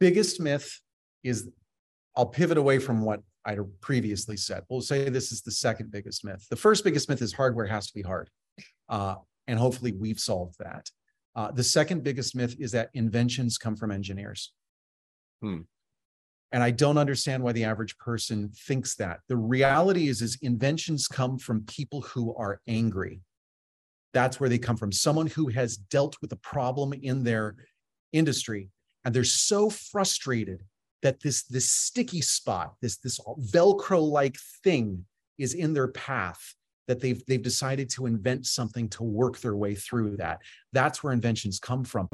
biggest myth is I'll pivot away from what I previously said. We'll say this is the second biggest myth. The first biggest myth is hardware has to be hard. Uh, and hopefully we've solved that. Uh, the second biggest myth is that inventions come from engineers. Hmm. And I don't understand why the average person thinks that. The reality is, is inventions come from people who are angry. That's where they come from. Someone who has dealt with a problem in their industry, and they're so frustrated that this this sticky spot, this this Velcro-like thing, is in their path. That they've they've decided to invent something to work their way through that. That's where inventions come from.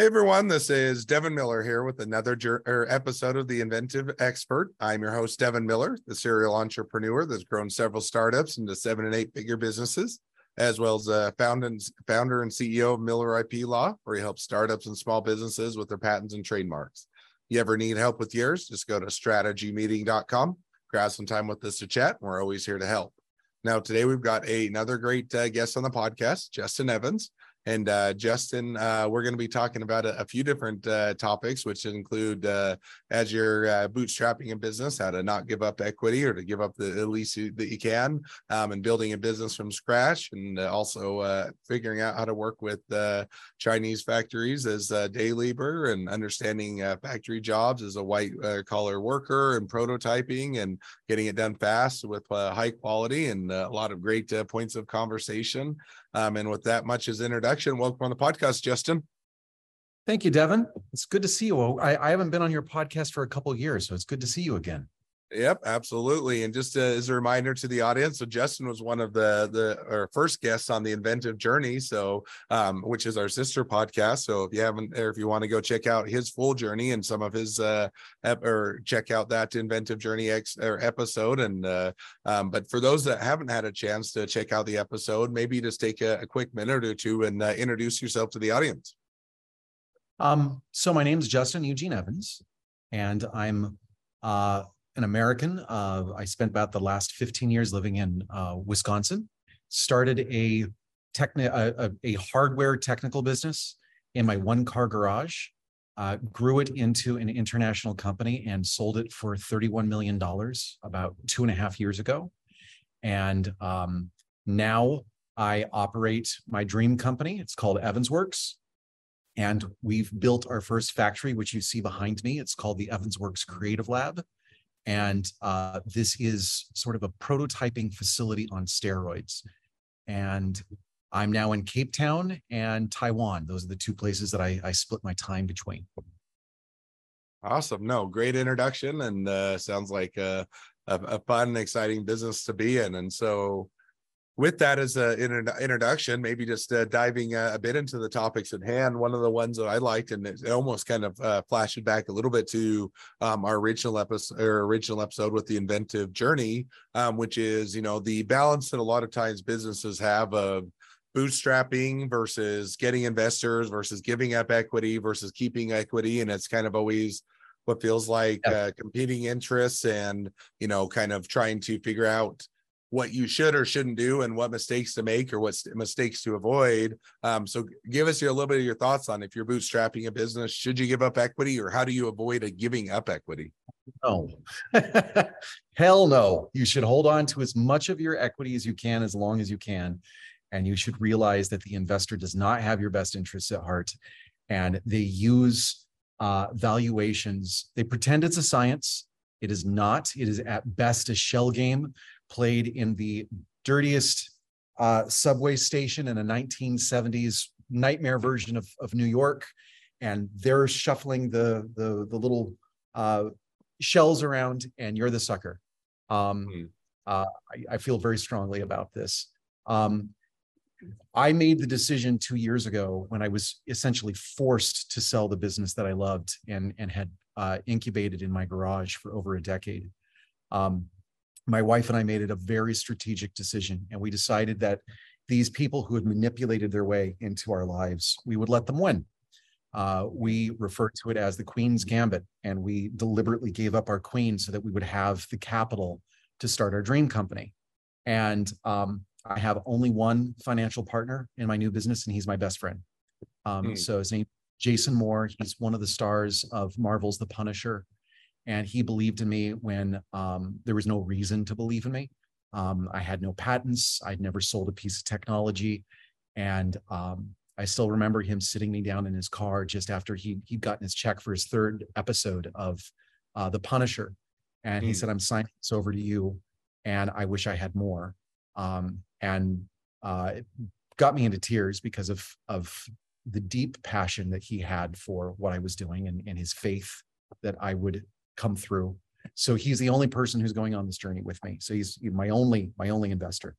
Hey everyone, this is Devin Miller here with another er, episode of The Inventive Expert. I'm your host, Devin Miller, the serial entrepreneur that's grown several startups into seven and eight figure businesses, as well as a founder and, founder and CEO of Miller IP Law, where he helps startups and small businesses with their patents and trademarks. You ever need help with yours? Just go to strategymeeting.com, grab some time with us to chat. And we're always here to help. Now, today we've got a, another great uh, guest on the podcast, Justin Evans. And uh, Justin, uh, we're going to be talking about a, a few different uh, topics, which include uh, as you're uh, bootstrapping a business, how to not give up equity or to give up the, the least you, that you can, um, and building a business from scratch, and uh, also figuring out how to work with Chinese factories as day labor and understanding factory jobs as a white collar worker and prototyping and getting it done fast with high quality and a lot of great points of conversation. Um, and with that much as introduction, welcome on the podcast, Justin. Thank you, Devin. It's good to see you. I, I haven't been on your podcast for a couple years, so it's good to see you again. Yep, absolutely. And just uh, as a reminder to the audience, so Justin was one of the the our first guests on the Inventive Journey, so um, which is our sister podcast. So if you haven't, or if you want to go check out his full journey and some of his, uh, ep- or check out that Inventive Journey X or episode. And uh, um, but for those that haven't had a chance to check out the episode, maybe just take a, a quick minute or two and uh, introduce yourself to the audience. Um, so my name is Justin Eugene Evans, and I'm uh, an American. Uh, I spent about the last 15 years living in uh, Wisconsin. Started a, techni- a, a, hardware technical business in my one car garage. Uh, grew it into an international company and sold it for $31 million about two and a half years ago. And um, now I operate my dream company. It's called Evans Werks. And we've built our first factory, which you see behind me. It's called the Evans Werks Creative Lab. And uh, this is sort of a prototyping facility on steroids. And I'm now in Cape Town and Taiwan. Those are the two places that I, I split my time between. Awesome. No, great introduction and uh, sounds like a, a, a fun, exciting business to be in. And so with that as an introduction, maybe just uh, diving a, a, bit into the topics at hand. One of the ones that I liked, and it, almost kind of uh, flashed back a little bit to um, our original episode, or original episode with the inventive journey, um, which is you know the balance that a lot of times businesses have of bootstrapping versus getting investors versus giving up equity versus keeping equity, and it's kind of always what feels like yeah. uh, competing interests and you know kind of trying to figure out what you should or shouldn't do and what mistakes to make or what mistakes to avoid. Um, so give us your, a little bit of your thoughts on if you're bootstrapping a business, should you give up equity or how do you avoid a giving up equity? No, hell no. You should hold on to as much of your equity as you can, as long as you can. And you should realize that the investor does not have your best interests at heart. And they use uh, valuations. They pretend it's a science. It is not. It is at best a shell game played in the dirtiest uh, subway station in a 1970s nightmare version of, of New York. And they're shuffling the, the, the little uh, shells around, and you're the sucker. Um, mm. uh, I, I, feel very strongly about this. Um, I made the decision two years ago when I was essentially forced to sell the business that I loved and, and had uh, incubated in my garage for over a decade. Um, my wife and I made it a very strategic decision. And we decided that these people who had manipulated their way into our lives, we would let them win. Uh, we refer to it as the Queen's Gambit, and we deliberately gave up our queen so that we would have the capital to start our dream company. And um, I have only one financial partner in my new business, and he's my best friend. Um, mm. So his name Jason Moore. He's one of the stars of Marvel's The Punisher, and he believed in me when um, there was no reason to believe in me. Um, I had no patents. I'd never sold a piece of technology, and um, I still remember him sitting me down in his car just after he he'd gotten his check for his third episode of uh, The Punisher, and mm. he said, "I'm signing this over to you, and I wish I had more." Um, and uh, it got me into tears because of of the deep passion that he had for what I was doing and, and his faith that I would come through. So he's the only person who's going on this journey with me. So he's my only my only investor.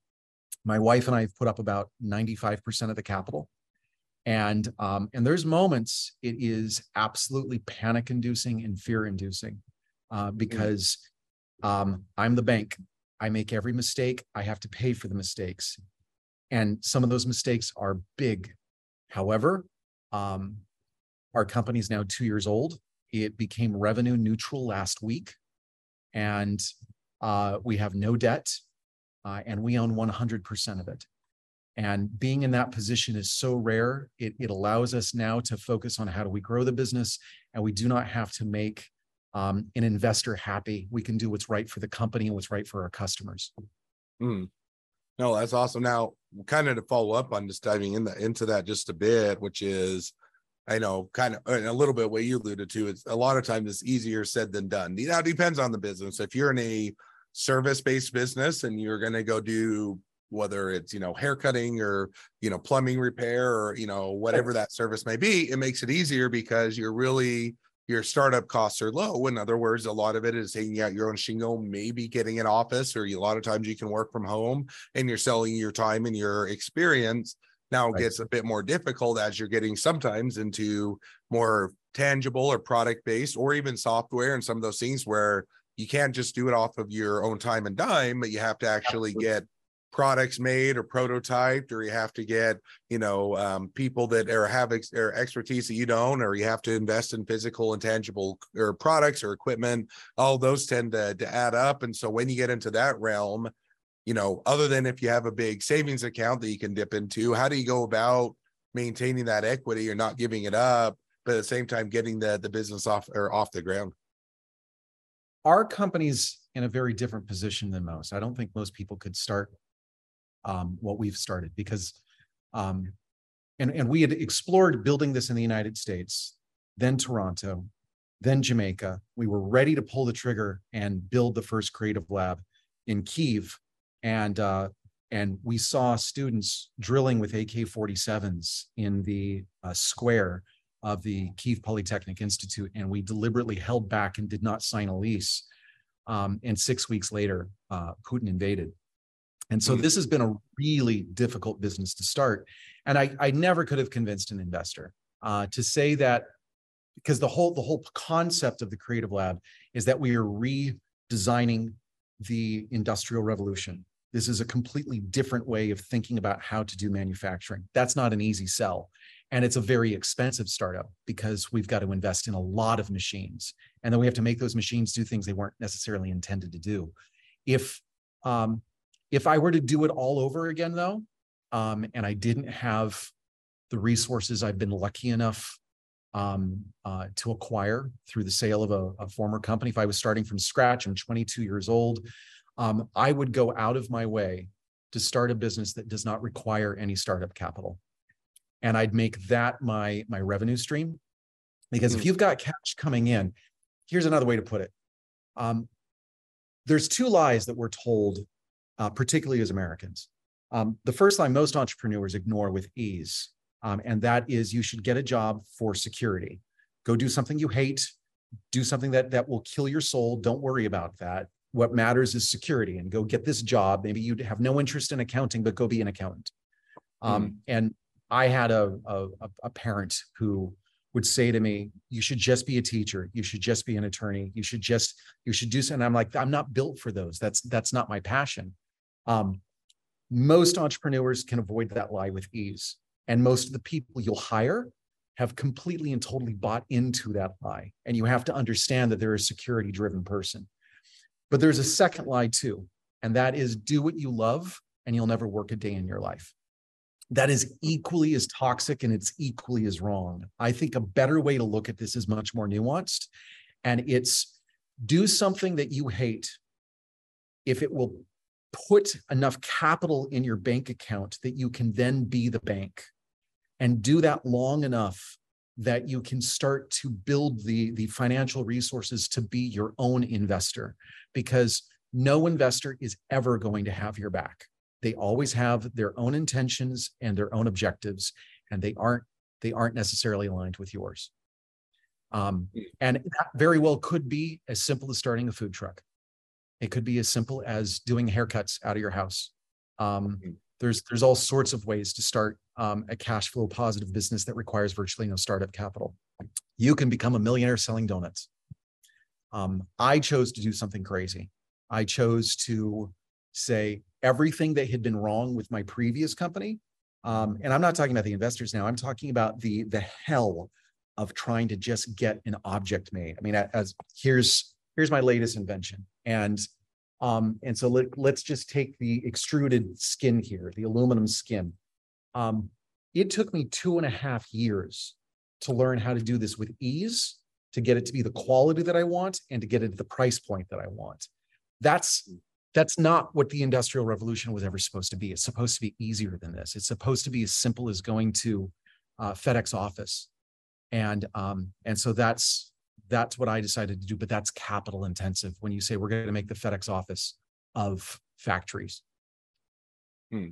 My wife and I have put up about 95% of the capital. And um, and there's moments it is absolutely panic inducing and fear inducing uh, mm. because um, I'm the bank. I make every mistake. I have to pay for the mistakes. And some of those mistakes are big. However, um, our company is now two years old. It became revenue neutral last week. And uh, we have no debt uh, and we own 100% of it. And being in that position is so rare. It, it allows us now to focus on how do we grow the business, and we do not have to make um, an investor happy. We can do what's right for the company and what's right for our customers. Mm. No, that's awesome. Now, kind of to follow up on just diving in the, into that just a bit, which is, I know, kind of uh, a little bit what you alluded to. It's a lot of times it's easier said than done. Now, it depends on the business. If you're in a service-based business and you're going to go do whether it's you know haircutting or you know plumbing repair or you know whatever that service may be it makes it easier because you're really your startup costs are low. In other words, a lot of it is hanging out your own shingle, maybe getting an office, or a lot of times you can work from home and you're selling your time and your experience. Now it right. gets a bit more difficult as you're getting sometimes into more tangible or product based or even software and some of those things where you can't just do it off of your own time and dime, but you have to actually Absolutely. get products made or prototyped or you have to get you know um, people that are have ex- or expertise that you don't or you have to invest in physical and tangible or products or equipment all those tend to, to add up and so when you get into that realm you know other than if you have a big savings account that you can dip into how do you go about maintaining that equity or not giving it up but at the same time getting the the business off or off the ground our company's in a very different position than most i don't think most people could start um, what we've started because um, and, and we had explored building this in the United States, then Toronto, then Jamaica. We were ready to pull the trigger and build the first creative lab in Kiev. And uh, and we saw students drilling with AK-47s in the uh, square of the Kiev Polytechnic Institute, and we deliberately held back and did not sign a lease. Um, and six weeks later, uh, Putin invaded. And so this has been a really difficult business to start. And I, I never could have convinced an investor uh, to say that because the whole the whole concept of the creative lab is that we are redesigning the industrial revolution. This is a completely different way of thinking about how to do manufacturing. That's not an easy sell. And it's a very expensive startup because we've got to invest in a lot of machines. And then we have to make those machines do things they weren't necessarily intended to do. If um, if I were to do it all over again, though, um, and I didn't have the resources I've been lucky enough um, uh, to acquire through the sale of a, a, former company, if I was starting from scratch, I'm 22 years old, um, I would go out of my way to start a business that does not require any startup capital. And I'd make that my, my revenue stream. Because if hmm. you've got cash coming in, here's another way to put it. Um, there's two lies that we're told uh, particularly as Americans. Um, the first line most entrepreneurs ignore with ease, um, and that is you should get a job for security. Go do something you hate, do something that that will kill your soul. Don't worry about that. What matters is security, and go get this job. Maybe you have no interest in accounting, but go be an accountant. Um, mm. And I had a, a, a parent who would say to me, "You should just be a teacher. You should just be an attorney. You should just you should do." something." I'm like, "I'm not built for those. That's that's not my passion." Um, most entrepreneurs can avoid that lie with ease. And most of the people you'll hire have completely and totally bought into that lie. And you have to understand that they're a security driven person. But there's a second lie too. and that is do what you love and you'll never work a day in your life. That is equally as toxic and it's equally as wrong. I think a better way to look at this is much more nuanced. And it's do something that you hate if it will put enough capital in your bank account that you can then be the bank and do that long enough that you can start to build the, the financial resources to be your own investor because no investor is ever going to have your back. They always have their own intentions and their own objectives, and they aren't they aren't necessarily aligned with yours. Um, and that very well could be as simple as starting a food truck. It could be as simple as doing haircuts out of your house. Um, hmm. There's there's all sorts of ways to start um, a cash flow positive business that requires virtually no startup capital. You can become a millionaire selling donuts. Um, I chose to do something crazy. I chose to say everything that had been wrong with my previous company. Um, and I'm not talking about the investors now. I'm talking about the the hell of trying to just get an object made. I mean, as here's here's my latest invention, and um, and so let, let's just take the extruded skin here, the aluminum skin. Um, it took me two and a half years to learn how to do this with ease, to get it to be the quality that I want, and to get it to the price point that I want. That's that's not what the industrial revolution was ever supposed to be. It's supposed to be easier than this. It's supposed to be as simple as going to uh, FedEx office, and um, and so that's that's what I decided to do. But that's capital intensive. When you say we're going to make the FedEx office of factories. Hmm.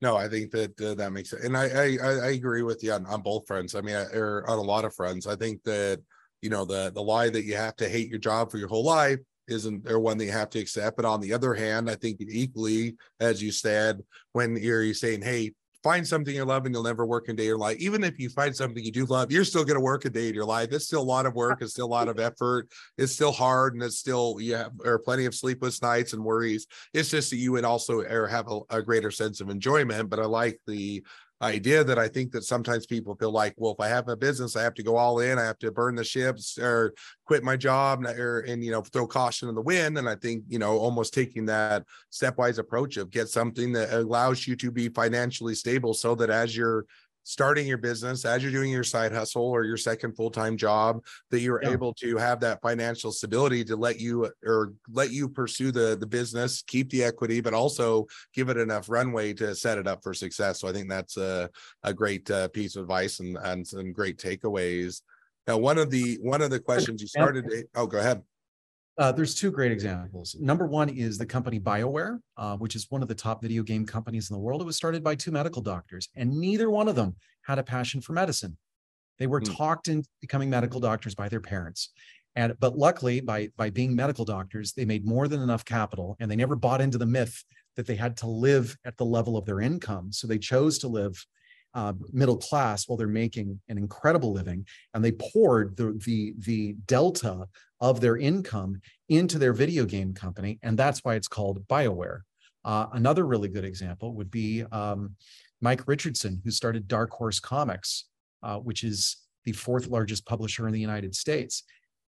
No, I think that uh, that makes it, and I, I I agree with you on, on both fronts. I mean, I, or on a lot of fronts. I think that you know the the lie that you have to hate your job for your whole life isn't there one that you have to accept. But on the other hand, I think equally, as you said, when you're, you're saying, hey, find something you love and you'll never work a day in your life. Even if you find something you do love, you're still going to work a day in your life. It's still a lot of work. It's still a lot of effort. It's still hard. And it's still, you have or plenty of sleepless nights and worries. It's just that you would also er, have a, a greater sense of enjoyment. But I like the idea that I think that sometimes people feel like, well, if I have a business, I have to go all in, I have to burn the ships or quit my job and, or, and you know, throw caution in the wind. And I think, you know, almost taking that stepwise approach of get something that allows you to be financially stable so that as you're starting your business as you're doing your side hustle or your second full-time job that you're yeah. able to have that financial stability to let you or let you pursue the the business keep the equity but also give it enough runway to set it up for success. So i think that's a, a great uh, piece of advice and, and some great takeaways. Now one of the one of the questions you started oh go ahead uh, there's two great examples. Number one is the company BioWare, uh, which is one of the top video game companies in the world. It was started by two medical doctors, and neither one of them had a passion for medicine. They were mm. talked into becoming medical doctors by their parents. And but luckily, by by being medical doctors, they made more than enough capital, and they never bought into the myth that they had to live at the level of their income. So they chose to live uh, middle class while they're making an incredible living, and they poured the the the delta of their income into their video game company, and that's why it's called Bioware. Uh, another really good example would be um, Mike Richardson, who started Dark Horse Comics, uh, which is the fourth largest publisher in the United States.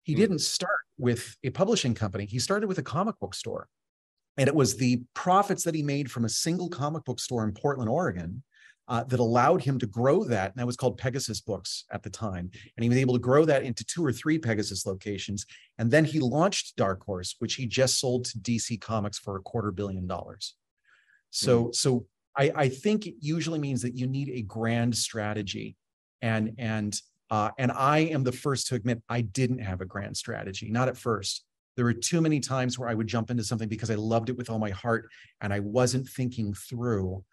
He mm. didn't start with a publishing company; he started with a comic book store, and it was the profits that he made from a single comic book store in Portland, Oregon, uh, that allowed him to grow that. And that was called Pegasus Books at the time. And he was able to grow that into two or three Pegasus locations. And then he launched Dark Horse, which he just sold to DC Comics for a quarter billion dollars. So, mm-hmm. so I, I think it usually means that you need a grand strategy. And, and, uh, and I am the first to admit I didn't have a grand strategy, not at first. There were too many times where I would jump into something because I loved it with all my heart and I wasn't thinking through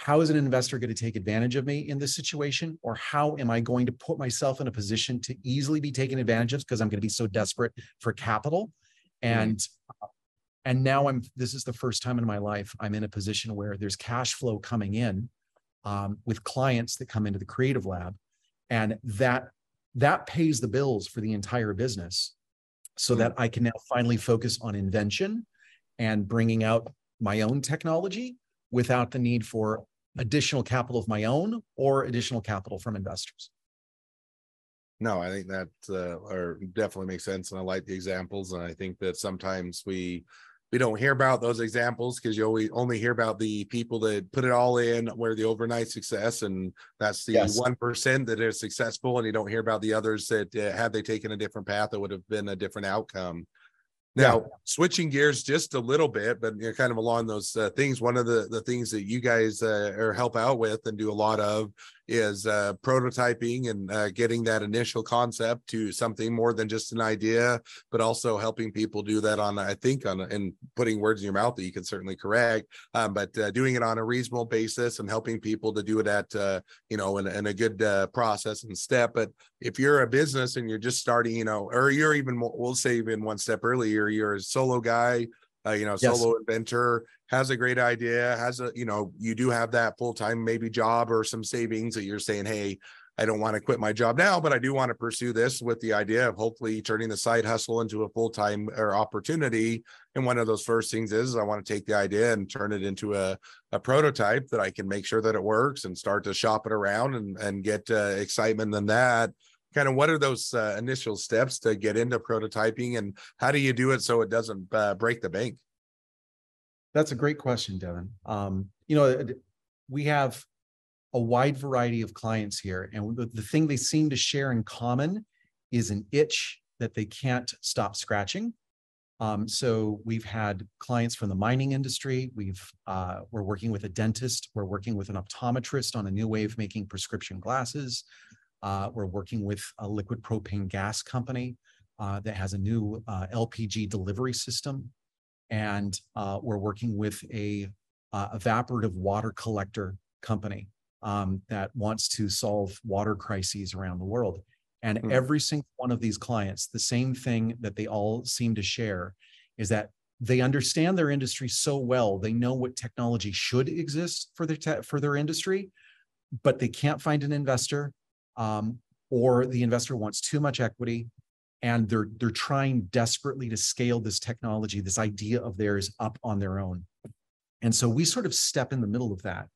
how is an investor going to take advantage of me in this situation or how am i going to put myself in a position to easily be taken advantage of because i'm going to be so desperate for capital and mm-hmm. and now i'm this is the first time in my life i'm in a position where there's cash flow coming in um, with clients that come into the creative lab and that that pays the bills for the entire business so mm-hmm. that i can now finally focus on invention and bringing out my own technology without the need for additional capital of my own or additional capital from investors. No, I think that uh, or definitely makes sense, and I like the examples. And I think that sometimes we we don't hear about those examples because you only only hear about the people that put it all in where the overnight success and that's the one yes. that are successful and you don't hear about the others that uh, had they taken a different path it would have been a different outcome now, yeah. switching gears just a little bit, but you know, kind of along those uh, things. One of the the things that you guys uh, or help out with and do a lot of is uh, prototyping and uh, getting that initial concept to something more than just an idea, but also helping people do that on, I think, on and putting words in your mouth that you can certainly correct, um, but uh, doing it on a reasonable basis and helping people to do it at, uh, you know, in, in a good process and step. But if you're a business and you're just starting, you know, or you're even, more, we'll say even one step earlier, you're a solo guy, uh, you know, yes. solo inventor has a great idea, has a, you know, you do have that full time maybe job or some savings that you're saying, hey, I don't want to quit my job now, but I do want to pursue this with the idea of hopefully turning the side hustle into a full time or opportunity. And one of those first things is I want to take the idea and turn it into a, a prototype that I can make sure that it works and start to shop it around and, and get uh, excitement in that kind of what are those uh, initial steps to get into prototyping and how do you do it so it doesn't uh, break the bank that's a great question devin um, you know we have a wide variety of clients here and the, thing they seem to share in common is an itch that they can't stop scratching um, so we've had clients from the mining industry. We've uh, we're working with a dentist. We're working with an optometrist on a new way of making prescription glasses. Uh, we're working with a liquid propane gas company uh, that has a new uh, LPG delivery system. And uh, we're working with a uh, evaporative water collector company um, that wants to solve water crises around the world. And mm-hmm. every single one of these clients, the same thing that they all seem to share is that they understand their industry so well. They know what technology should exist for their te- for their industry, but they can't find an investor um, or the investor wants too much equity and they're they're trying desperately to scale this technology this idea of theirs up on their own. And so we sort of step in the middle of that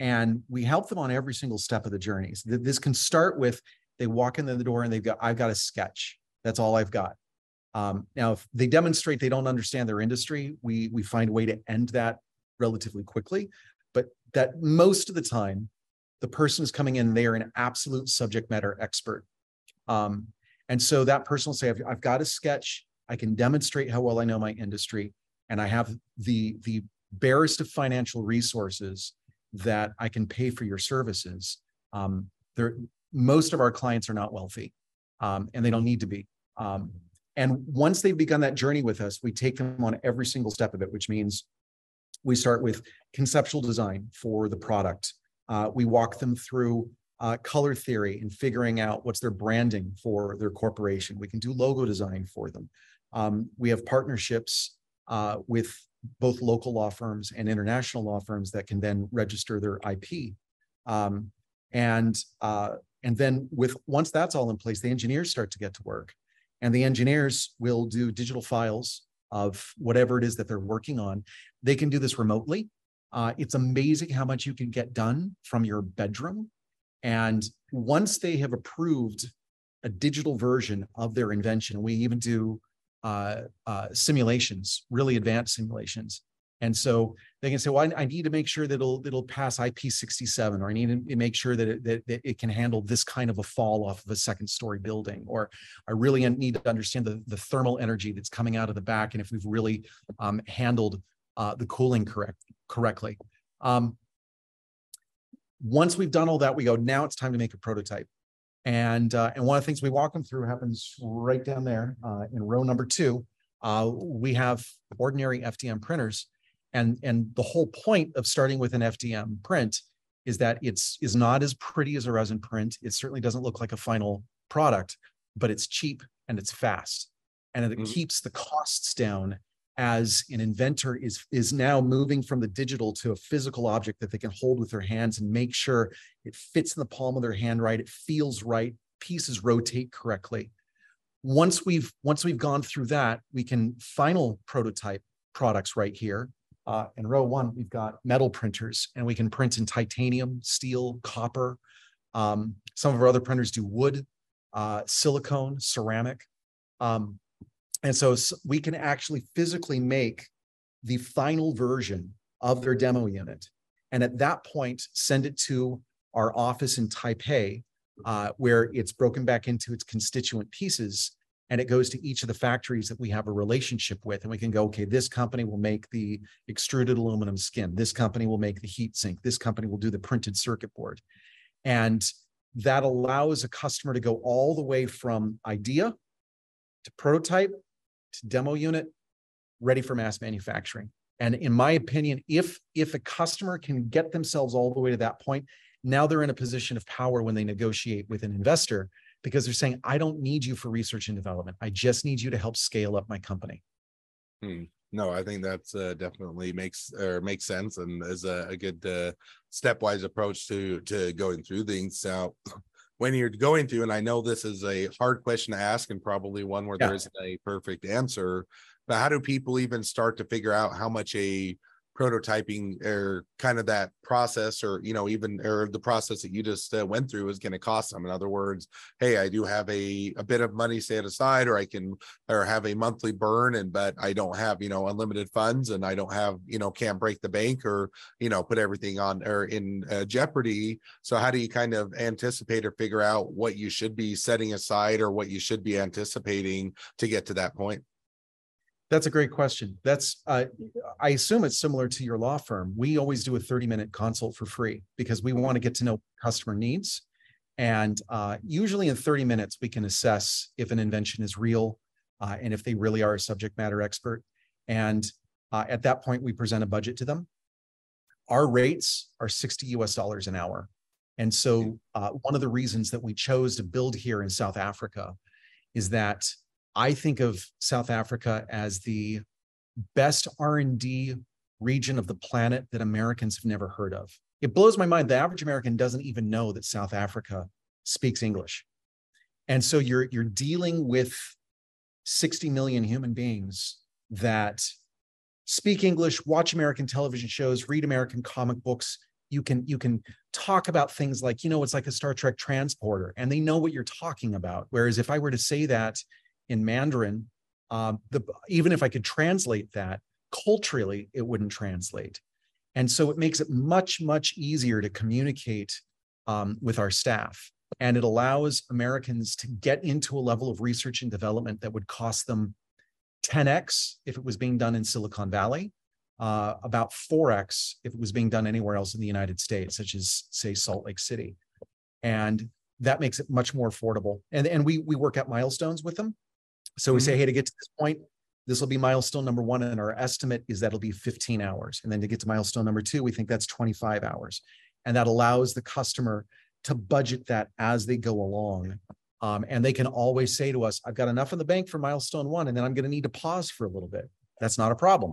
and we help them on every single step of the journey. So this can start with they walk in the door and they've got i've got a sketch. That's all i've got. Um, now if they demonstrate they don't understand their industry we we find a way to end that relatively quickly. But that most of the time the person is coming in, they are an absolute subject matter expert. Um, and so that person will say, I've, I've got a sketch, I can demonstrate how well I know my industry, and I have the, the barest of financial resources that I can pay for your services. Um, most of our clients are not wealthy, um, and they don't need to be. Um, and once they've begun that journey with us, we take them on every single step of it, which means we start with conceptual design for the product. Uh, we walk them through uh, color theory and figuring out what's their branding for their corporation. We can do logo design for them. Um, we have partnerships uh, with both local law firms and international law firms that can then register their IP. Um, and uh, and then with once that's all in place, the engineers start to get to work, and the engineers will do digital files of whatever it is that they're working on. They can do this remotely. Uh, it's amazing how much you can get done from your bedroom. And once they have approved a digital version of their invention, we even do uh, uh, simulations, really advanced simulations. And so they can say, well, I, I, need to make sure that it'll, it'll pass IP67, or I need to make sure that it, that, that it can handle this kind of a fall off of a second story building, or I really need to understand the, the thermal energy that's coming out of the back. And if we've really um, handled uh, the cooling correct correctly. Um, once we've done all that, we go, now it's time to make a prototype. And, uh, and one of the things we walk them through happens right down there uh, in row number two. Uh, we have ordinary FDM printers. And, and the whole point of starting with an FDM print is that it's is not as pretty as a resin print. It certainly doesn't look like a final product, but it's cheap and it's fast. And it mm-hmm. keeps the costs down as an inventor is is now moving from the digital to a physical object that they can hold with their hands and make sure it fits in the palm of their hand right it feels right pieces rotate correctly. Once we've once we've gone through that we can final prototype products right here. Uh, in row one we've got metal printers and we can print in titanium steel copper. Um, some of our other printers do wood uh, silicone ceramic. Um, and so we can actually physically make the final version of their demo unit. And at that point, send it to our office in Taipei, uh, where it's broken back into its constituent pieces and it goes to each of the factories that we have a relationship with. And we can go okay this company will make the extruded aluminum skin. This company will make the heat sink. This company will do the printed circuit board. And that allows a customer to go all the way from idea to prototype to demo unit ready for mass manufacturing. And in my opinion if if a customer can get themselves all the way to that point now they're in a position of power when they negotiate with an investor because they're saying i don't need you for research and development. I just need you to help scale up my company. Hmm. no i think that's uh, definitely makes or makes sense and is a, a good uh, stepwise approach to to going through things. Now when you're going through and i know this is a hard question to ask and probably one where yeah. there isn't a perfect answer but how do people even start to figure out how much a prototyping or kind of that process or you know even or the process that you just uh, went through is going to cost them in other words hey i do have a a bit of money set aside or i can or have a monthly burn and but i don't have you know unlimited funds and i don't have you know can't break the bank or you know put everything on or in uh, jeopardy. So how do you kind of anticipate or figure out what you should be setting aside or what you should be anticipating to get to that point that's a great question. That's uh, I assume it's similar to your law firm. We always do a 30 minute consult for free because we want to get to know customer needs. And uh, usually in 30 minutes, we can assess if an invention is real uh, and if they really are a subject matter expert. And uh, at that point, we present a budget to them. Our rates are 60 US dollars an hour. And so uh, one of the reasons that we chose to build here in South Africa is that I think of South Africa as the best R&D region of the planet that Americans have never heard of. It blows my mind. The average American doesn't even know that South Africa speaks English. And so you're you're dealing with 60 million human beings that speak English, watch American television shows, read American comic books. You can you can talk about things like, you know, it's like a Star Trek transporter and they know what you're talking about. Whereas if I were to say that in Mandarin, um, the, even if I could translate that culturally, it wouldn't translate. And so it makes it much, much easier to communicate um, with our staff. And it allows Americans to get into a level of research and development that would cost them 10x if it was being done in Silicon Valley, uh, about 4x if it was being done anywhere else in the United States, such as, say, Salt Lake City. And that makes it much more affordable. And, and we, we work at milestones with them. So we mm-hmm. say, hey, to get to this point, this will be milestone number one. And our estimate is that it'll be 15 hours. And then to get to milestone number two, we think that's 25 hours. And that allows the customer to budget that as they go along. Um, and they can always say to us, I've got enough in the bank for milestone one, and then I'm going to need to pause for a little bit. That's not a problem.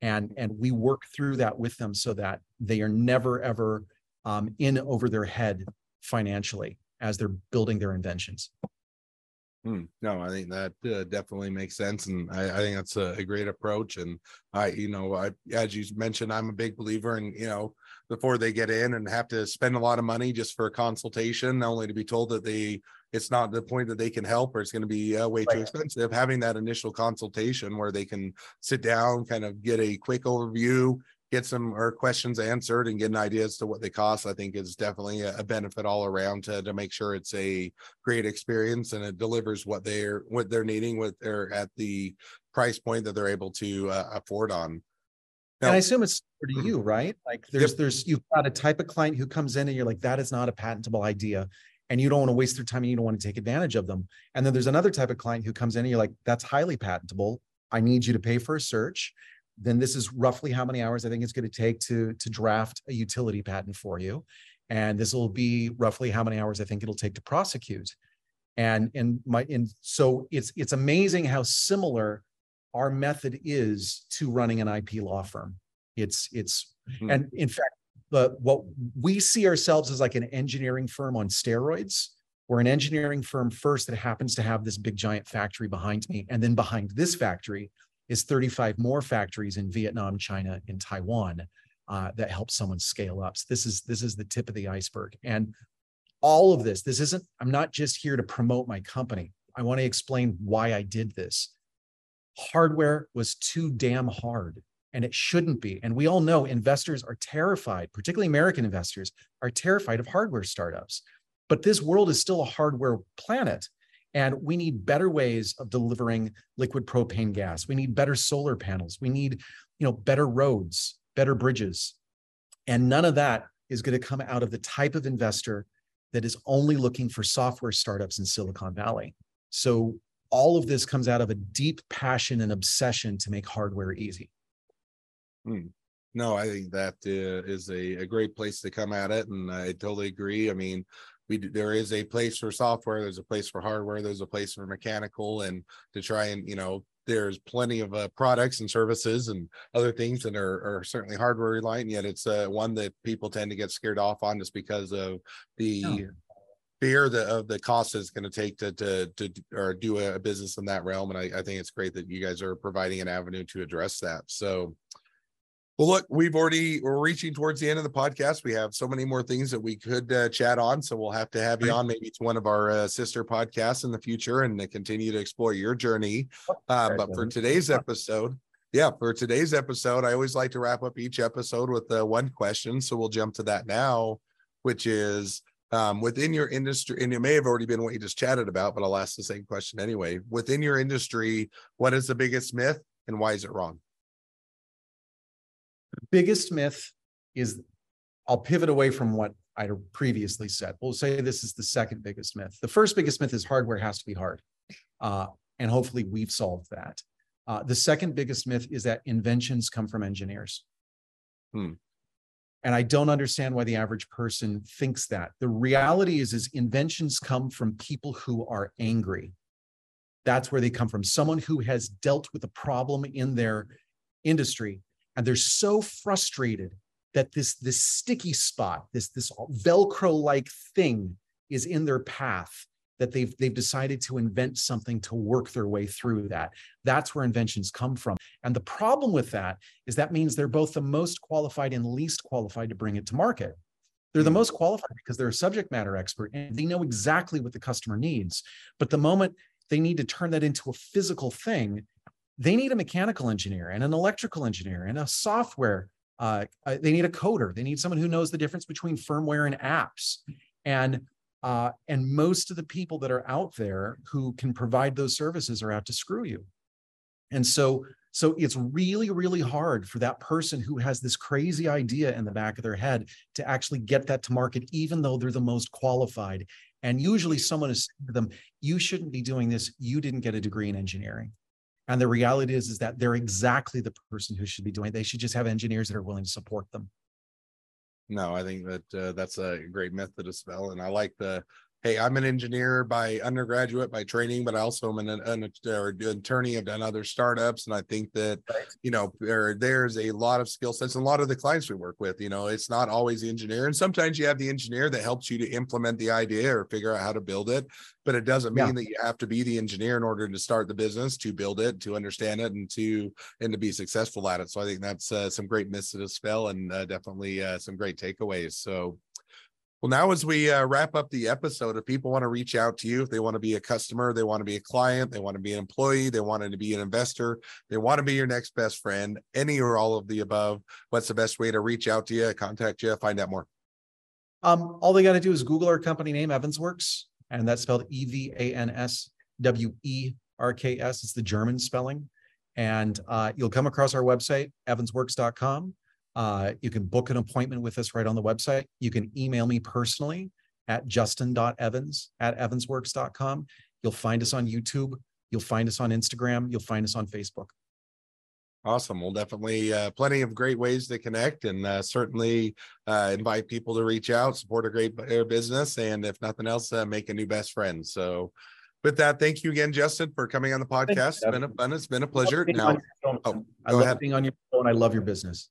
And, and we work through that with them so that they are never, ever um, in over their head financially as they're building their inventions. Hmm. No, I think that uh, definitely makes sense, and I, I think that's a, a, great approach. And I, you know, I, as you mentioned, I'm a big believer in, you know, before they get in and have to spend a lot of money just for a consultation, only to be told that they, it's not the point that they can help or it's going to be uh, way right. too expensive. Having that initial consultation where they can sit down, kind of get a quick overview, get some or questions answered and get an idea as to what they cost, I think is definitely a, benefit all around to, to make sure it's a great experience and it delivers what they're what they're needing with they're at the price point that they're able to uh, afford on. Now, and I assume it's for mm-hmm. you, right? Like there's yep. there's you've got a type of client who comes in and you're like, that is not a patentable idea. And you don't want to waste their time and you don't want to take advantage of them. And then there's another type of client who comes in and you're like, that's highly patentable. I need you to pay for a search then this is roughly how many hours I think it's going to take to to draft a utility patent for you, and this will be roughly how many hours I think it'll take to prosecute. And and my and so it's it's amazing how similar our method is to running an IP law firm. It's it's mm-hmm. and in fact, the what we see ourselves as like an engineering firm on steroids. We're an engineering firm first that happens to have this big giant factory behind me, and then behind this factory is 35 more factories in Vietnam, China, and Taiwan uh, that help someone scale up. So this is this is the tip of the iceberg. And all of this, this isn't, I'm not just here to promote my company. I want to explain why I did this. Hardware was too damn hard. and it shouldn't be. And we all know investors are terrified, particularly American investors, are terrified of hardware startups. But this world is still a hardware planet. And we need better ways of delivering liquid propane gas. We need better solar panels. We need, you know, better roads, better bridges. And none of that is going to come out of the type of investor that is only looking for software startups in Silicon Valley. So all of this comes out of a deep passion and obsession to make hardware easy. Hmm. No, I think that uh, is a, a great place to come at it, and I totally agree. I mean, we there is a place for software, there's a place for hardware, there's a place for mechanical, and to try and you know, there's plenty of uh, products and services and other things that are, are certainly hardware reliant. Yet it's uh, one that people tend to get scared off on just because of the. Oh fear the, of the cost it's going to take to, to to or do a business in that realm and I, I think it's great that you guys are providing an avenue to address that so well, look, we've already we're reaching towards the end of the podcast. We have so many more things that we could uh, chat on, so we'll have to have you on maybe to one of our uh, sister podcasts in the future and uh, continue to explore your journey. Uh, but for today's episode, yeah, for today's episode, I always like to wrap up each episode with uh, one question. So we'll jump to that now, which is um, within your industry, and it may have already been what you just chatted about, but I'll ask the same question anyway. Within your industry, what is the biggest myth and why is it wrong? Biggest myth is I'll pivot away from what I previously said. We'll say this is the second biggest myth. The first biggest myth is hardware has to be hard. Uh, and hopefully we've solved that. Uh, the second biggest myth is that inventions come from engineers. Hmm. And I don't understand why the average person thinks that. The reality is, is inventions come from people who are angry. That's where they come from. Someone who has dealt with a problem in their industry and they're so frustrated that this this sticky spot this this velcro like thing is in their path that they've they've decided to invent something to work their way through that. That's where inventions come from. And the problem with that is that means they're both the most qualified and least qualified to bring it to market. They're the hmm. most qualified because they're a subject matter expert and they know exactly what the customer needs. But the moment they need to turn that into a physical thing they need a mechanical engineer and an electrical engineer and a software. Uh, uh, they need a coder. They need someone who knows the difference between firmware and apps. And uh, and most of the people that are out there who can provide those services are out to screw you. And so so it's really really hard for that person who has this crazy idea in the back of their head to actually get that to market, even though they're the most qualified. And usually someone is saying to them, "You shouldn't be doing this. You didn't get a degree in engineering." And the reality is, is that they're exactly the person who should be doing it. They should just have engineers that are willing to support them. No, I think that uh, that's a great myth to dispel. And I like the hey, I'm an engineer by undergraduate by training, but I also am an, an, an attorney. I've done other startups, and I think that right. you know there, there's a lot of skill sets. And a lot of the clients we work with, you know, it's not always the engineer, and sometimes you have the engineer that helps you to implement the idea or figure out how to build it. But it doesn't mean yeah. that you have to be the engineer in order to start the business, to build it, to understand it, and to and to be successful at it. So I think that's uh, some great myths to dispel, and uh, definitely uh, some great takeaways. So well, now as we uh, wrap up the episode, if people want to reach out to you, if they want to be a customer, they want to be a client, they want to be an employee, they want to be an investor, they want to be your next best friend, any or all of the above, what's the best way to reach out to you, contact you, find out more? Um, all they got to do is Google our company name, Evanswerks, and that's spelled E V A N S W E R K S. It's the German spelling. And uh, you'll come across our website, evanswerks.com. Uh, you can book an appointment with us right on the website. You can email me personally at justin.evans at evanswerks.com. You'll find us on YouTube. You'll find us on Instagram. You'll find us on Facebook. Awesome. Well, definitely uh, plenty of great ways to connect and uh, certainly uh, invite people to reach out, support a great business, and if nothing else, uh, make a new best friend. So, with that, thank you again, Justin, for coming on the podcast. It's been a fun. It's been a pleasure. Now, oh, I love ahead. being on your show, and I love your business.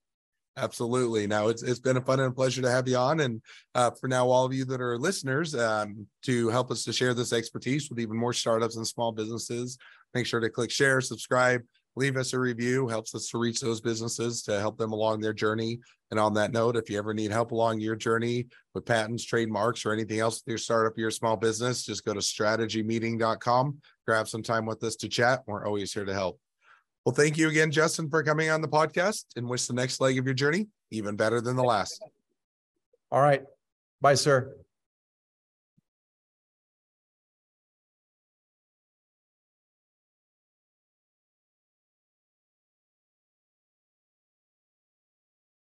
Absolutely. Now it's it's been a fun and a pleasure to have you on, and uh, for now, all of you that are listeners, um, to help us to share this expertise with even more startups and small businesses, make sure to click share, subscribe, leave us a review. Helps us to reach those businesses to help them along their journey. And on that note, if you ever need help along your journey with patents, trademarks, or anything else with your startup, your small business, just go to strategymeeting.com, grab some time with us to chat. We're always here to help. Well, thank you again, Justin, for coming on the podcast and wish the next leg of your journey even better than the last. All right. Bye, sir.